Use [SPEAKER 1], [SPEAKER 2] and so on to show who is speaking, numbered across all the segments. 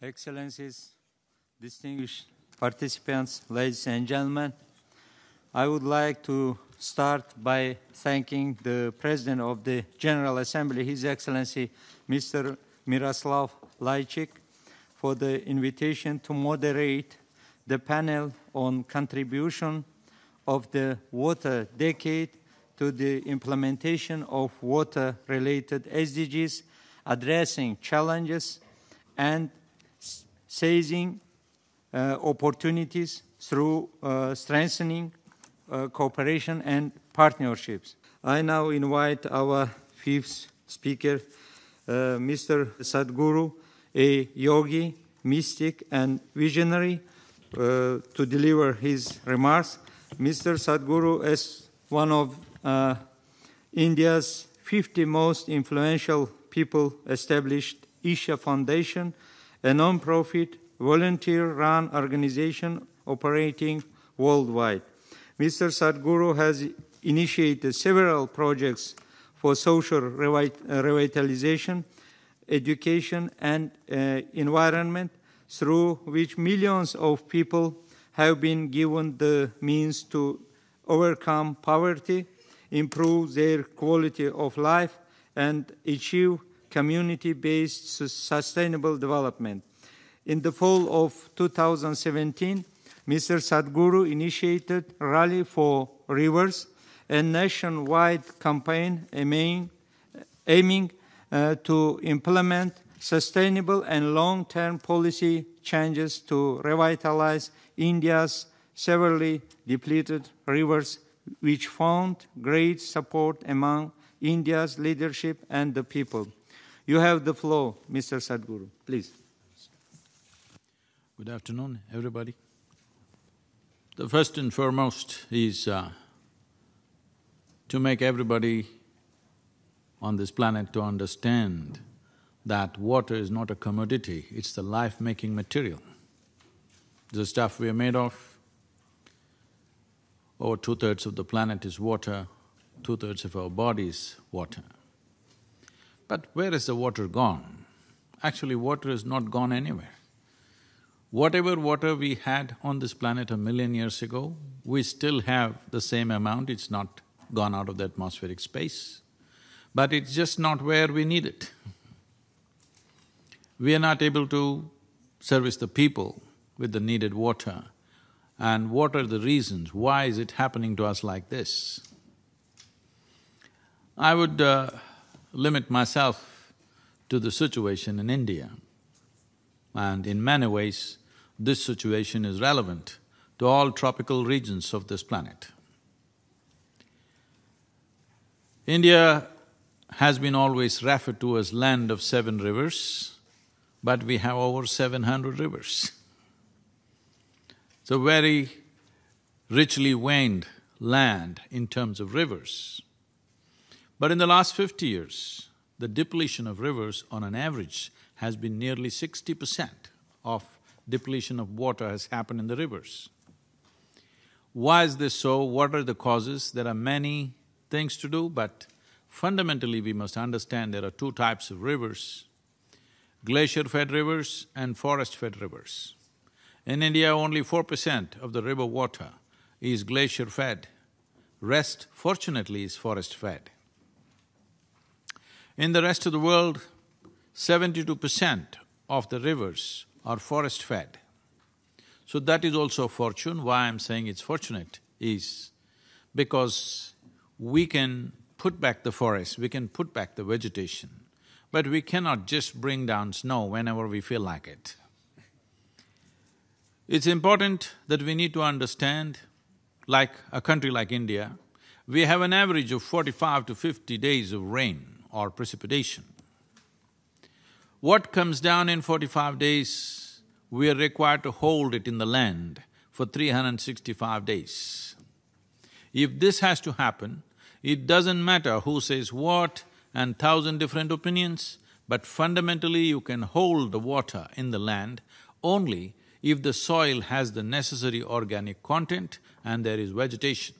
[SPEAKER 1] Excellencies, distinguished participants, ladies and gentlemen, I would like to start by thanking the President of the General Assembly, His Excellency Mr. Miroslav Lajčák, for the invitation to moderate the panel on contribution of the water decade to the implementation of water-related SDGs, addressing challenges and seizing uh, opportunities through uh, strengthening uh, cooperation and partnerships. I now invite our fifth speaker, Mr. Sadhguru, a yogi, mystic, and visionary, to deliver his remarks. Mr. Sadhguru is one of India's 50 most influential people established Isha Foundation, a non-profit, volunteer-run organization operating worldwide. Mr. Sadhguru has initiated several projects for social revitalization, education, and uh, environment, through which millions of people have been given the means to overcome poverty, improve their quality of life, and achieve community-based sustainable development. In the fall of 2017, Mr. Sadhguru initiated Rally for Rivers, a nationwide campaign aiming, aiming uh, to implement sustainable and long-term policy changes to revitalize India's severely depleted rivers, which found great support among India's leadership and the people. You have the floor, Mr. Sadhguru, please.
[SPEAKER 2] Good afternoon, everybody. The first and foremost is uh, to make everybody on this planet to understand that water is not a commodity, it's the life-making material. The stuff we are made of, over two-thirds of the planet is water, two-thirds of our body is water. But where is the water gone? Actually, water is not gone anywhere. Whatever water we had on this planet a million years ago, we still have the same amount, it's not gone out of the atmospheric space. But it's just not where we need it. We are not able to service the people with the needed water and what are the reasons, why is it happening to us like this? I would uh, limit myself to the situation in India. And in many ways, this situation is relevant to all tropical regions of this planet. India has been always referred to as land of seven rivers, but we have over seven hundred rivers. It's a very richly veined land in terms of rivers. But in the last fifty years, the depletion of rivers on an average has been nearly sixty percent of depletion of water has happened in the rivers. Why is this so? What are the causes? There are many things to do, but fundamentally we must understand there are two types of rivers, glacier-fed rivers and forest-fed rivers. In India, only four percent of the river water is glacier-fed, rest fortunately is forest-fed. In the rest of the world, seventy-two percent of the rivers are forest-fed. So that is also a fortune. Why I'm saying it's fortunate is because we can put back the forest, we can put back the vegetation, but we cannot just bring down snow whenever we feel like it. It's important that we need to understand, like a country like India, we have an average of forty-five to fifty days of rain or precipitation. What comes down in forty-five days, we are required to hold it in the land for 365 days. If this has to happen, it doesn't matter who says what and thousand different opinions, but fundamentally you can hold the water in the land only if the soil has the necessary organic content and there is vegetation.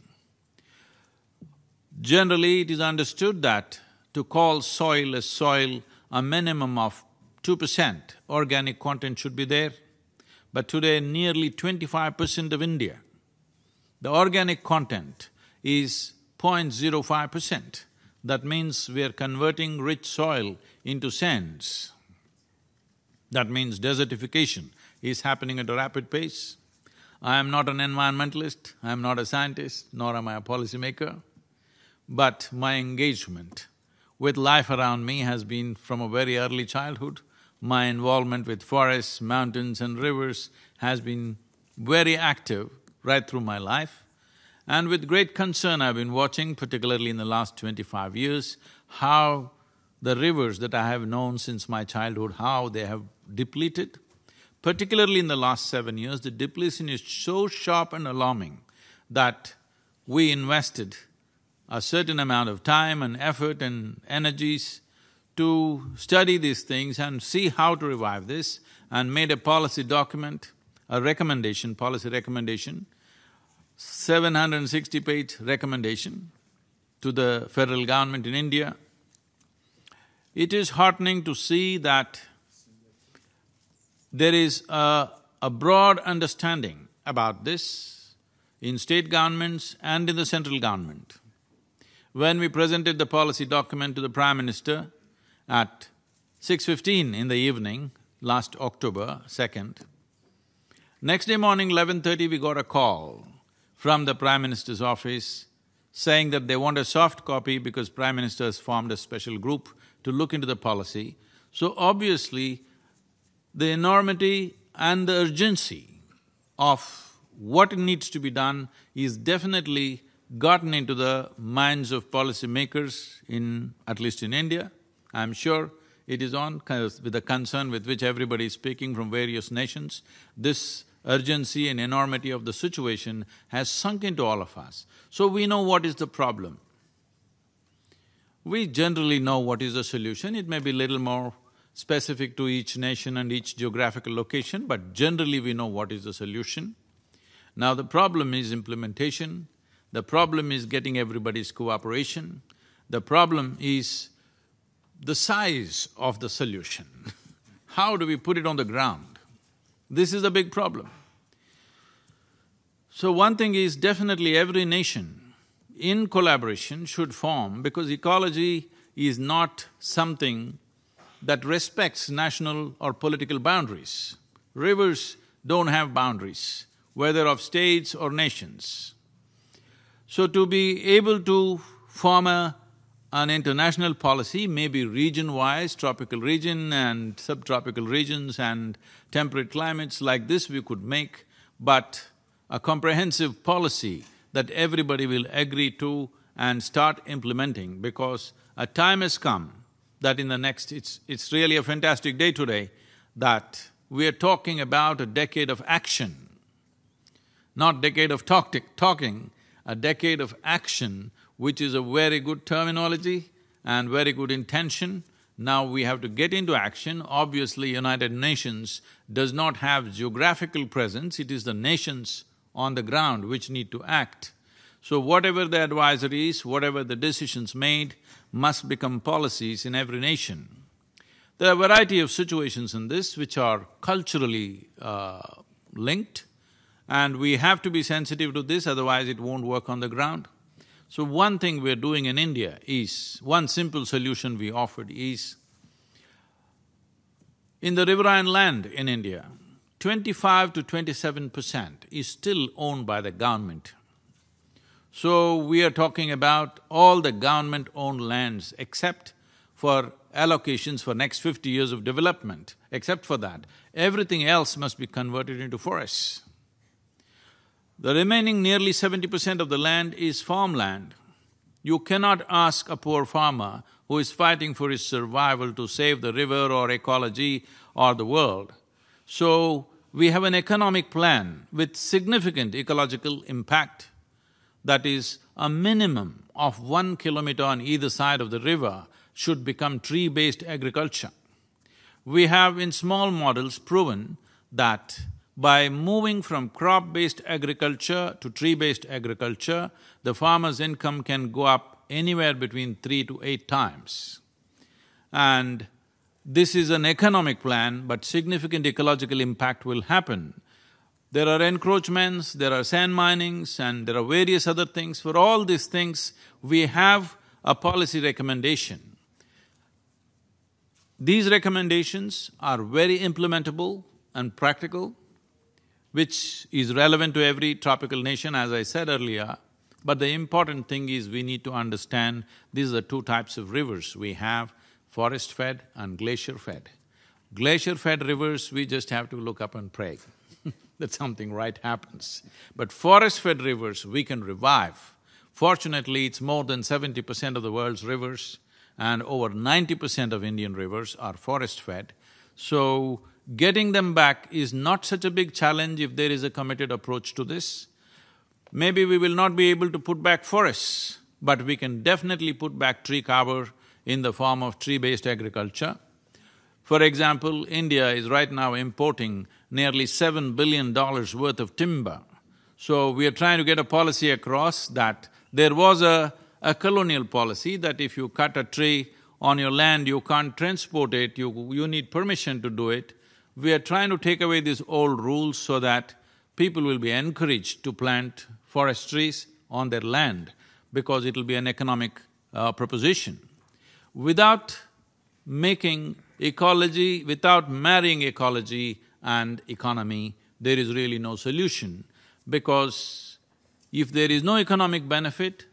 [SPEAKER 2] Generally, it is understood that to call soil a soil, a minimum of two percent organic content should be there, but today nearly twenty-five percent of India, the organic content is 0.05 percent. That means we are converting rich soil into sands. That means desertification is happening at a rapid pace. I am not an environmentalist, I am not a scientist, nor am I a policymaker, but my engagement with life around me has been from a very early childhood. My involvement with forests, mountains and rivers has been very active right through my life. And with great concern I've been watching, particularly in the last twenty-five years, how the rivers that I have known since my childhood, how they have depleted. Particularly in the last seven years, the depletion is so sharp and alarming that we invested a certain amount of time and effort and energies to study these things and see how to revive this and made a policy document, a recommendation, policy recommendation, 760 page recommendation to the federal government in India. It is heartening to see that there is a, a broad understanding about this in state governments and in the central government. When we presented the policy document to the Prime Minister at 6.15 in the evening, last October 2nd, next day morning, 11.30, we got a call from the Prime Minister's office saying that they want a soft copy because Prime Minister has formed a special group to look into the policy. So obviously, the enormity and the urgency of what needs to be done is definitely gotten into the minds of policymakers in… at least in India. I'm sure it is on with the concern with which everybody is speaking from various nations. This urgency and enormity of the situation has sunk into all of us. So we know what is the problem. We generally know what is the solution, it may be little more specific to each nation and each geographical location, but generally we know what is the solution. Now the problem is implementation, the problem is getting everybody's cooperation. The problem is the size of the solution. How do we put it on the ground? This is a big problem. So one thing is definitely every nation in collaboration should form because ecology is not something that respects national or political boundaries. Rivers don't have boundaries, whether of states or nations. So to be able to form a, an international policy, maybe region-wise, tropical region and subtropical regions and temperate climates like this we could make, but a comprehensive policy that everybody will agree to and start implementing because a time has come that in the next… it's… it's really a fantastic day today that we are talking about a decade of action, not decade of talk talking, a decade of action, which is a very good terminology and very good intention. Now we have to get into action. Obviously, United Nations does not have geographical presence, it is the nations on the ground which need to act. So whatever the advisories, whatever the decisions made, must become policies in every nation. There are a variety of situations in this which are culturally uh, linked. And we have to be sensitive to this, otherwise it won't work on the ground. So one thing we're doing in India is, one simple solution we offered is, in the riverine land in India, twenty-five to twenty-seven percent is still owned by the government. So we are talking about all the government-owned lands except for allocations for next fifty years of development, except for that, everything else must be converted into forests. The remaining nearly seventy percent of the land is farmland. You cannot ask a poor farmer who is fighting for his survival to save the river or ecology or the world. So, we have an economic plan with significant ecological impact that is a minimum of one kilometer on either side of the river should become tree-based agriculture. We have in small models proven that by moving from crop-based agriculture to tree-based agriculture, the farmer's income can go up anywhere between three to eight times. And this is an economic plan, but significant ecological impact will happen. There are encroachments, there are sand minings, and there are various other things. For all these things, we have a policy recommendation. These recommendations are very implementable and practical, which is relevant to every tropical nation, as I said earlier. But the important thing is we need to understand these are two types of rivers. We have forest-fed and glacier-fed. Glacier-fed rivers, we just have to look up and pray that something right happens. But forest-fed rivers, we can revive. Fortunately, it's more than seventy percent of the world's rivers and over ninety percent of Indian rivers are forest-fed. So, getting them back is not such a big challenge if there is a committed approach to this. Maybe we will not be able to put back forests, but we can definitely put back tree cover in the form of tree-based agriculture. For example, India is right now importing nearly seven billion dollars worth of timber. So we are trying to get a policy across that there was a, a colonial policy that if you cut a tree on your land, you can't transport it, you, you need permission to do it. We are trying to take away these old rules so that people will be encouraged to plant forest trees on their land because it'll be an economic uh, proposition. Without making ecology, without marrying ecology and economy, there is really no solution because if there is no economic benefit,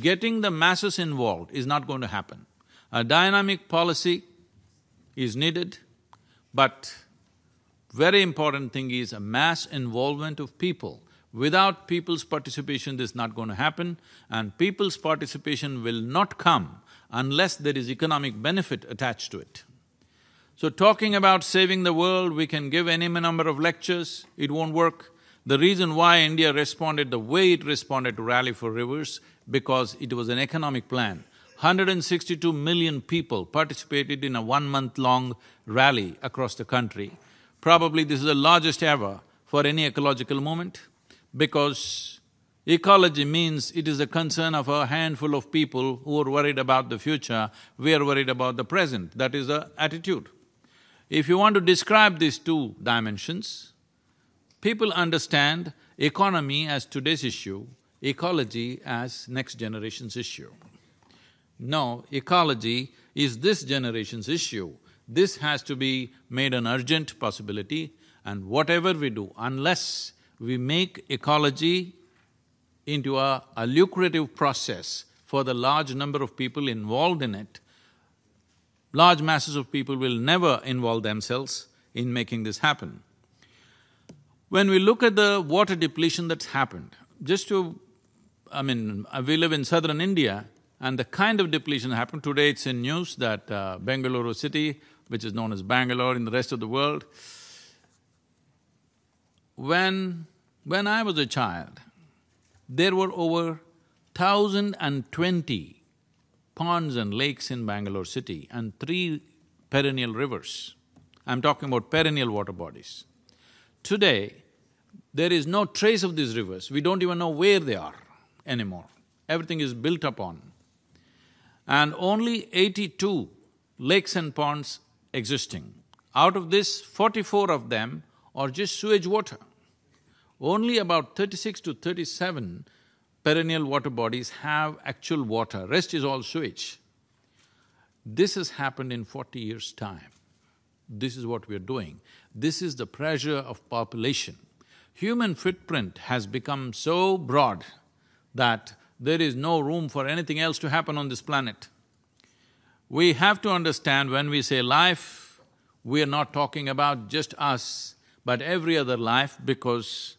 [SPEAKER 2] getting the masses involved is not going to happen. A dynamic policy is needed, but very important thing is a mass involvement of people. Without people's participation, this is not going to happen, and people's participation will not come unless there is economic benefit attached to it. So talking about saving the world, we can give any number of lectures, it won't work. The reason why India responded the way it responded to Rally for Rivers, because it was an economic plan. 162 million people participated in a one-month-long rally across the country. Probably this is the largest ever for any ecological movement, because ecology means it is a concern of a handful of people who are worried about the future, we are worried about the present, that is the attitude. If you want to describe these two dimensions, people understand economy as today's issue, ecology as next generation's issue. No, ecology is this generation's issue. This has to be made an urgent possibility and whatever we do, unless we make ecology into a, a lucrative process for the large number of people involved in it, large masses of people will never involve themselves in making this happen. When we look at the water depletion that's happened, just to… I mean, we live in southern India and the kind of depletion happened, today it's in news that uh, Bengaluru city, which is known as Bangalore in the rest of the world, when… when I was a child, there were over thousand and twenty ponds and lakes in Bangalore city and three perennial rivers. I'm talking about perennial water bodies. Today, there is no trace of these rivers, we don't even know where they are anymore. Everything is built upon. And only eighty-two lakes and ponds existing. Out of this, forty-four of them are just sewage water. Only about thirty-six to thirty-seven perennial water bodies have actual water, rest is all sewage. This has happened in forty years' time. This is what we are doing. This is the pressure of population. Human footprint has become so broad that there is no room for anything else to happen on this planet. We have to understand when we say life, we are not talking about just us, but every other life because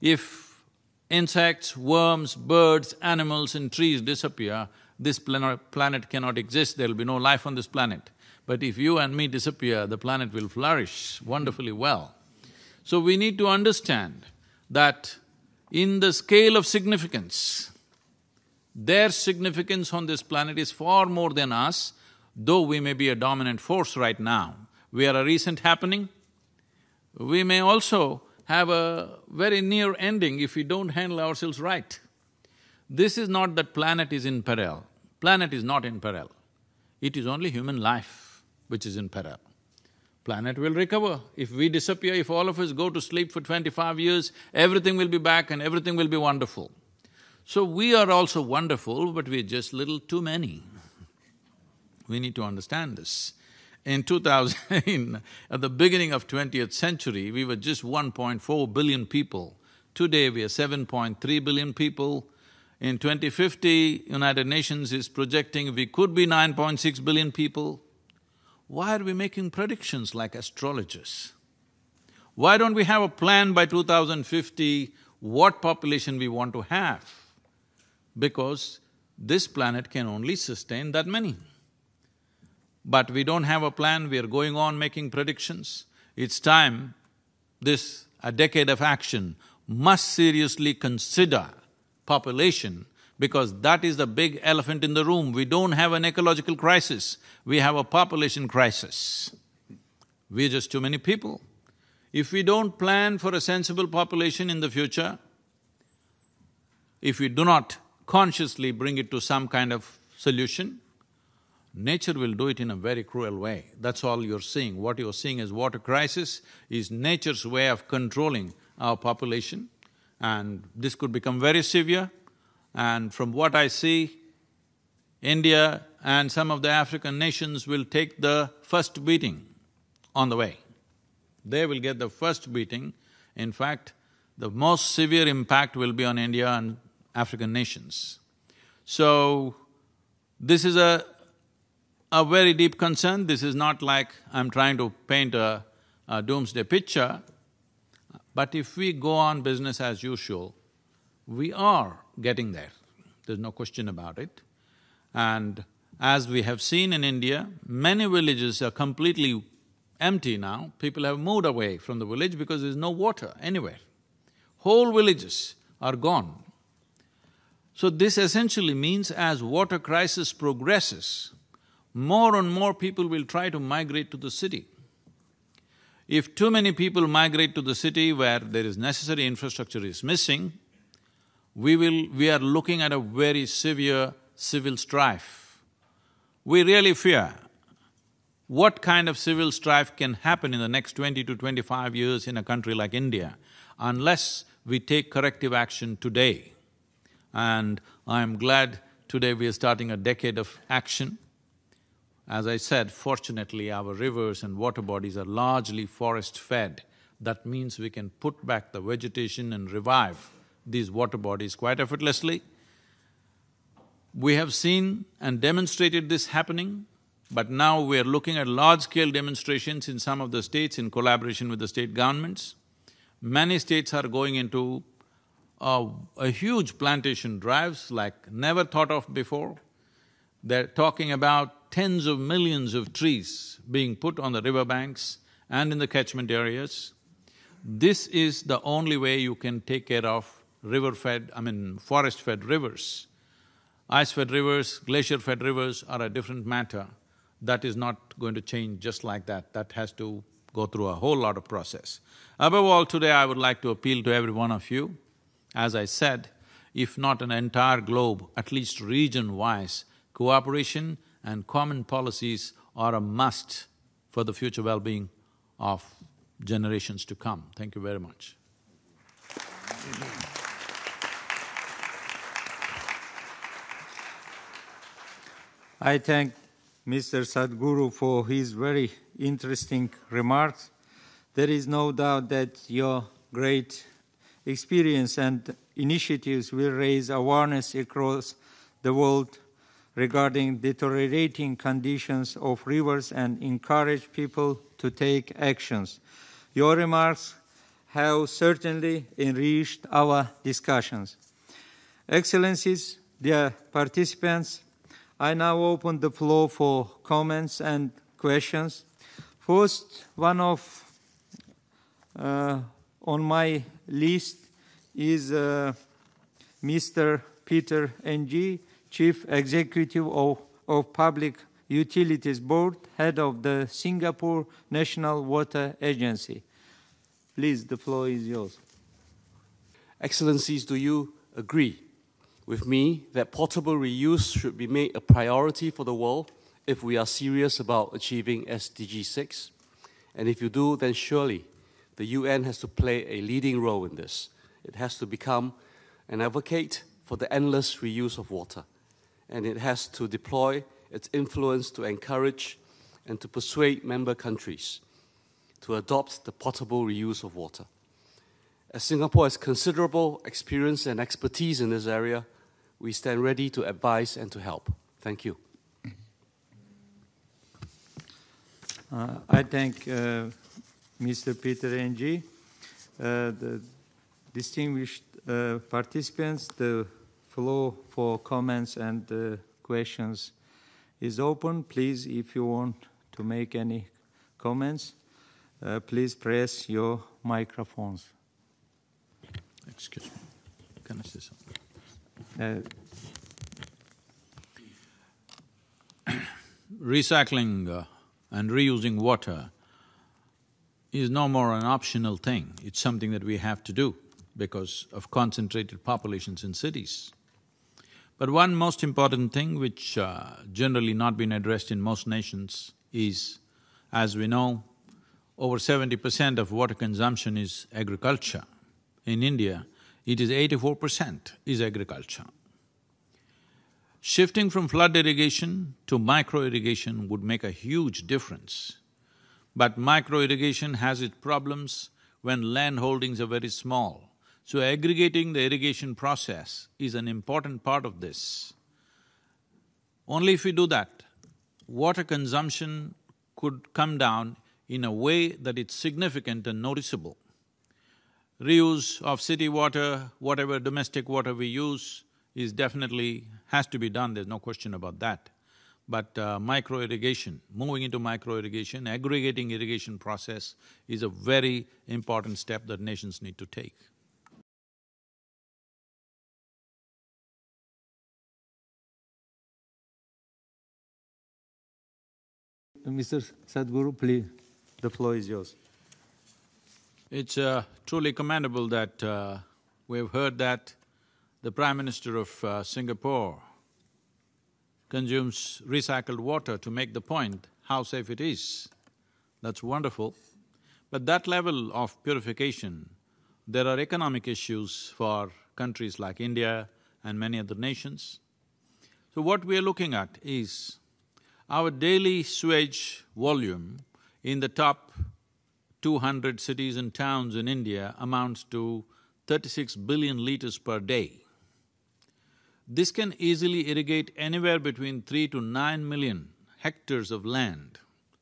[SPEAKER 2] if insects, worms, birds, animals and trees disappear, this planet cannot exist, there'll be no life on this planet. But if you and me disappear, the planet will flourish wonderfully well. So we need to understand that in the scale of significance, their significance on this planet is far more than us, though we may be a dominant force right now. We are a recent happening. We may also have a very near ending if we don't handle ourselves right. This is not that planet is in peril. Planet is not in peril. It is only human life. which is in peril. Planet will recover. If we disappear, if all of us go to sleep for twenty-five years, everything will be back and everything will be wonderful. So we are also wonderful, but we're just little too many. We need to understand this. In 2000, at the beginning of 20th century, we were just 1.4 billion people. Today we are 7.3 billion people. In 2050, United Nations is projecting we could be 9.6 billion people. Why are we making predictions like astrologers? Why don't we have a plan by 2050 what population we want to have? Because this planet can only sustain that many. But we don't have a plan, we are going on making predictions. It's time this, a decade of action, must seriously consider population because that is the big elephant in the room. We don't have an ecological crisis, we have a population crisis. We're just too many people. If we don't plan for a sensible population in the future, if we do not consciously bring it to some kind of solution, Nature will do it in a very cruel way. That's all you're seeing. What you're seeing as water crisis is nature's way of controlling our population and this could become very severe. And from what I see, India and some of the African nations will take the first beating on the way. They will get the first beating. In fact, the most severe impact will be on India and African nations. So, this is a a very deep concern. This is not like I'm trying to paint a, a doomsday picture, but if we go on business as usual, we are getting there. There's no question about it. And as we have seen in India, many villages are completely empty now. People have moved away from the village because there's no water anywhere. Whole villages are gone. So this essentially means as water crisis progresses, more and more people will try to migrate to the city. If too many people migrate to the city where there is necessary infrastructure is missing, we will… we are looking at a very severe civil strife. We really fear what kind of civil strife can happen in the next twenty to twenty-five years in a country like India unless we take corrective action today. And I'm glad today we are starting a decade of action. As I said, fortunately our rivers and water bodies are largely forest-fed. That means we can put back the vegetation and revive these water bodies quite effortlessly. We have seen and demonstrated this happening, but now we are looking at large-scale demonstrations in some of the states in collaboration with the state governments. Many states are going into a, huge plantation drives like never thought of before. They're talking about tens of millions of trees being put on the riverbanks and in the catchment areas. This is the only way you can take care of river-fed, I mean forest-fed rivers. Ice-fed rivers, glacier-fed rivers are a different matter. That is not going to change just like that, that has to go through a whole lot of process. Above all, today I would like to appeal to every one of you. As I said, if not an entire globe, at least region-wise, cooperation and common policies are a must for the future well-being of generations to come. Thank you very much.
[SPEAKER 1] I thank Mr. Sadhguru for his very interesting remarks. There is no doubt that your great experience and initiatives will raise awareness across the world regarding deteriorating conditions of rivers and encourage people to take actions. Your remarks have certainly enriched our discussions. Excellencies, dear participants, I now open the floor for comments and questions. First, one of uh, on my list is uh, Mr. Peter Ng, Chief Executive of, of Public Utilities Board, head of the Singapore National Water Agency. Please, the floor is yours.
[SPEAKER 3] Excellencies, do you agree with me that potable reuse should be made a priority for the world if we are serious about achieving SDG 6. And if you do, then surely the UN has to play a leading role in this. It has to become an advocate for the endless reuse of water. And it has to deploy its influence to encourage and to persuade member countries to adopt the potable reuse of water. As Singapore has considerable experience and expertise in this area, we stand ready to advise and to help. Thank you.
[SPEAKER 1] Uh, I thank uh, Mr. Peter Ng, uh, the distinguished uh, participants. The floor for comments and uh, questions is open. Please, if you want to make any comments, uh, please press your microphones.
[SPEAKER 2] Excuse me. Can I say something?
[SPEAKER 1] Uh,
[SPEAKER 2] Recycling uh, and reusing water is no more an optional thing. It's something that we have to do because of concentrated populations in cities. But one most important thing which uh, generally not been addressed in most nations is, as we know, over seventy percent of water consumption is agriculture. In India, it is eighty-four percent is agriculture. Shifting from flood irrigation to micro irrigation would make a huge difference. But micro irrigation has its problems when land holdings are very small. So aggregating the irrigation process is an important part of this. Only if we do that, water consumption could come down in a way that it's significant and noticeable. Reuse of city water, whatever domestic water we use, is definitely has to be done, there's no question about that. But uh, micro irrigation, moving into micro irrigation, aggregating irrigation process is a very important step that nations need to take.
[SPEAKER 1] Mr. Sadhguru, please, the floor is yours.
[SPEAKER 2] It's uh, truly commendable that uh, we've heard that the Prime Minister of uh, Singapore consumes recycled water to make the point how safe it is. That's wonderful. But that level of purification, there are economic issues for countries like India and many other nations. So what we are looking at is our daily sewage volume in the top two hundred cities and towns in India amounts to thirty-six billion liters per day. This can easily irrigate anywhere between three to nine million hectares of land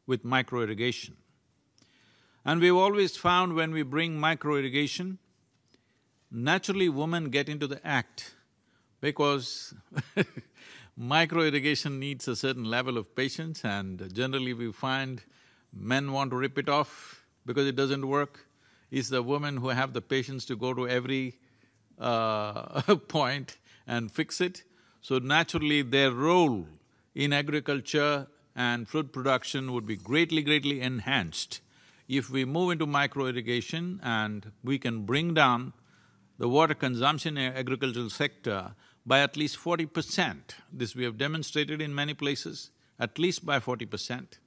[SPEAKER 2] with micro irrigation. And we've always found when we bring micro irrigation, naturally women get into the act because micro irrigation needs a certain level of patience and generally we find men want to rip it off because it doesn't work. It's the women who have the patience to go to every uh, point and fix it. So naturally their role in agriculture and food production would be greatly, greatly enhanced if we move into micro irrigation and we can bring down the water consumption in agricultural sector by at least forty percent. This we have demonstrated in many places, at least by forty percent.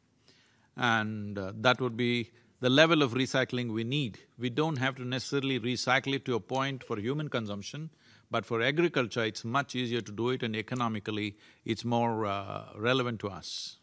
[SPEAKER 2] And uh, that would be the level of recycling we need. We don't have to necessarily recycle it to a point for human consumption, but for agriculture, it's much easier to do it and economically, it's more uh, relevant to us.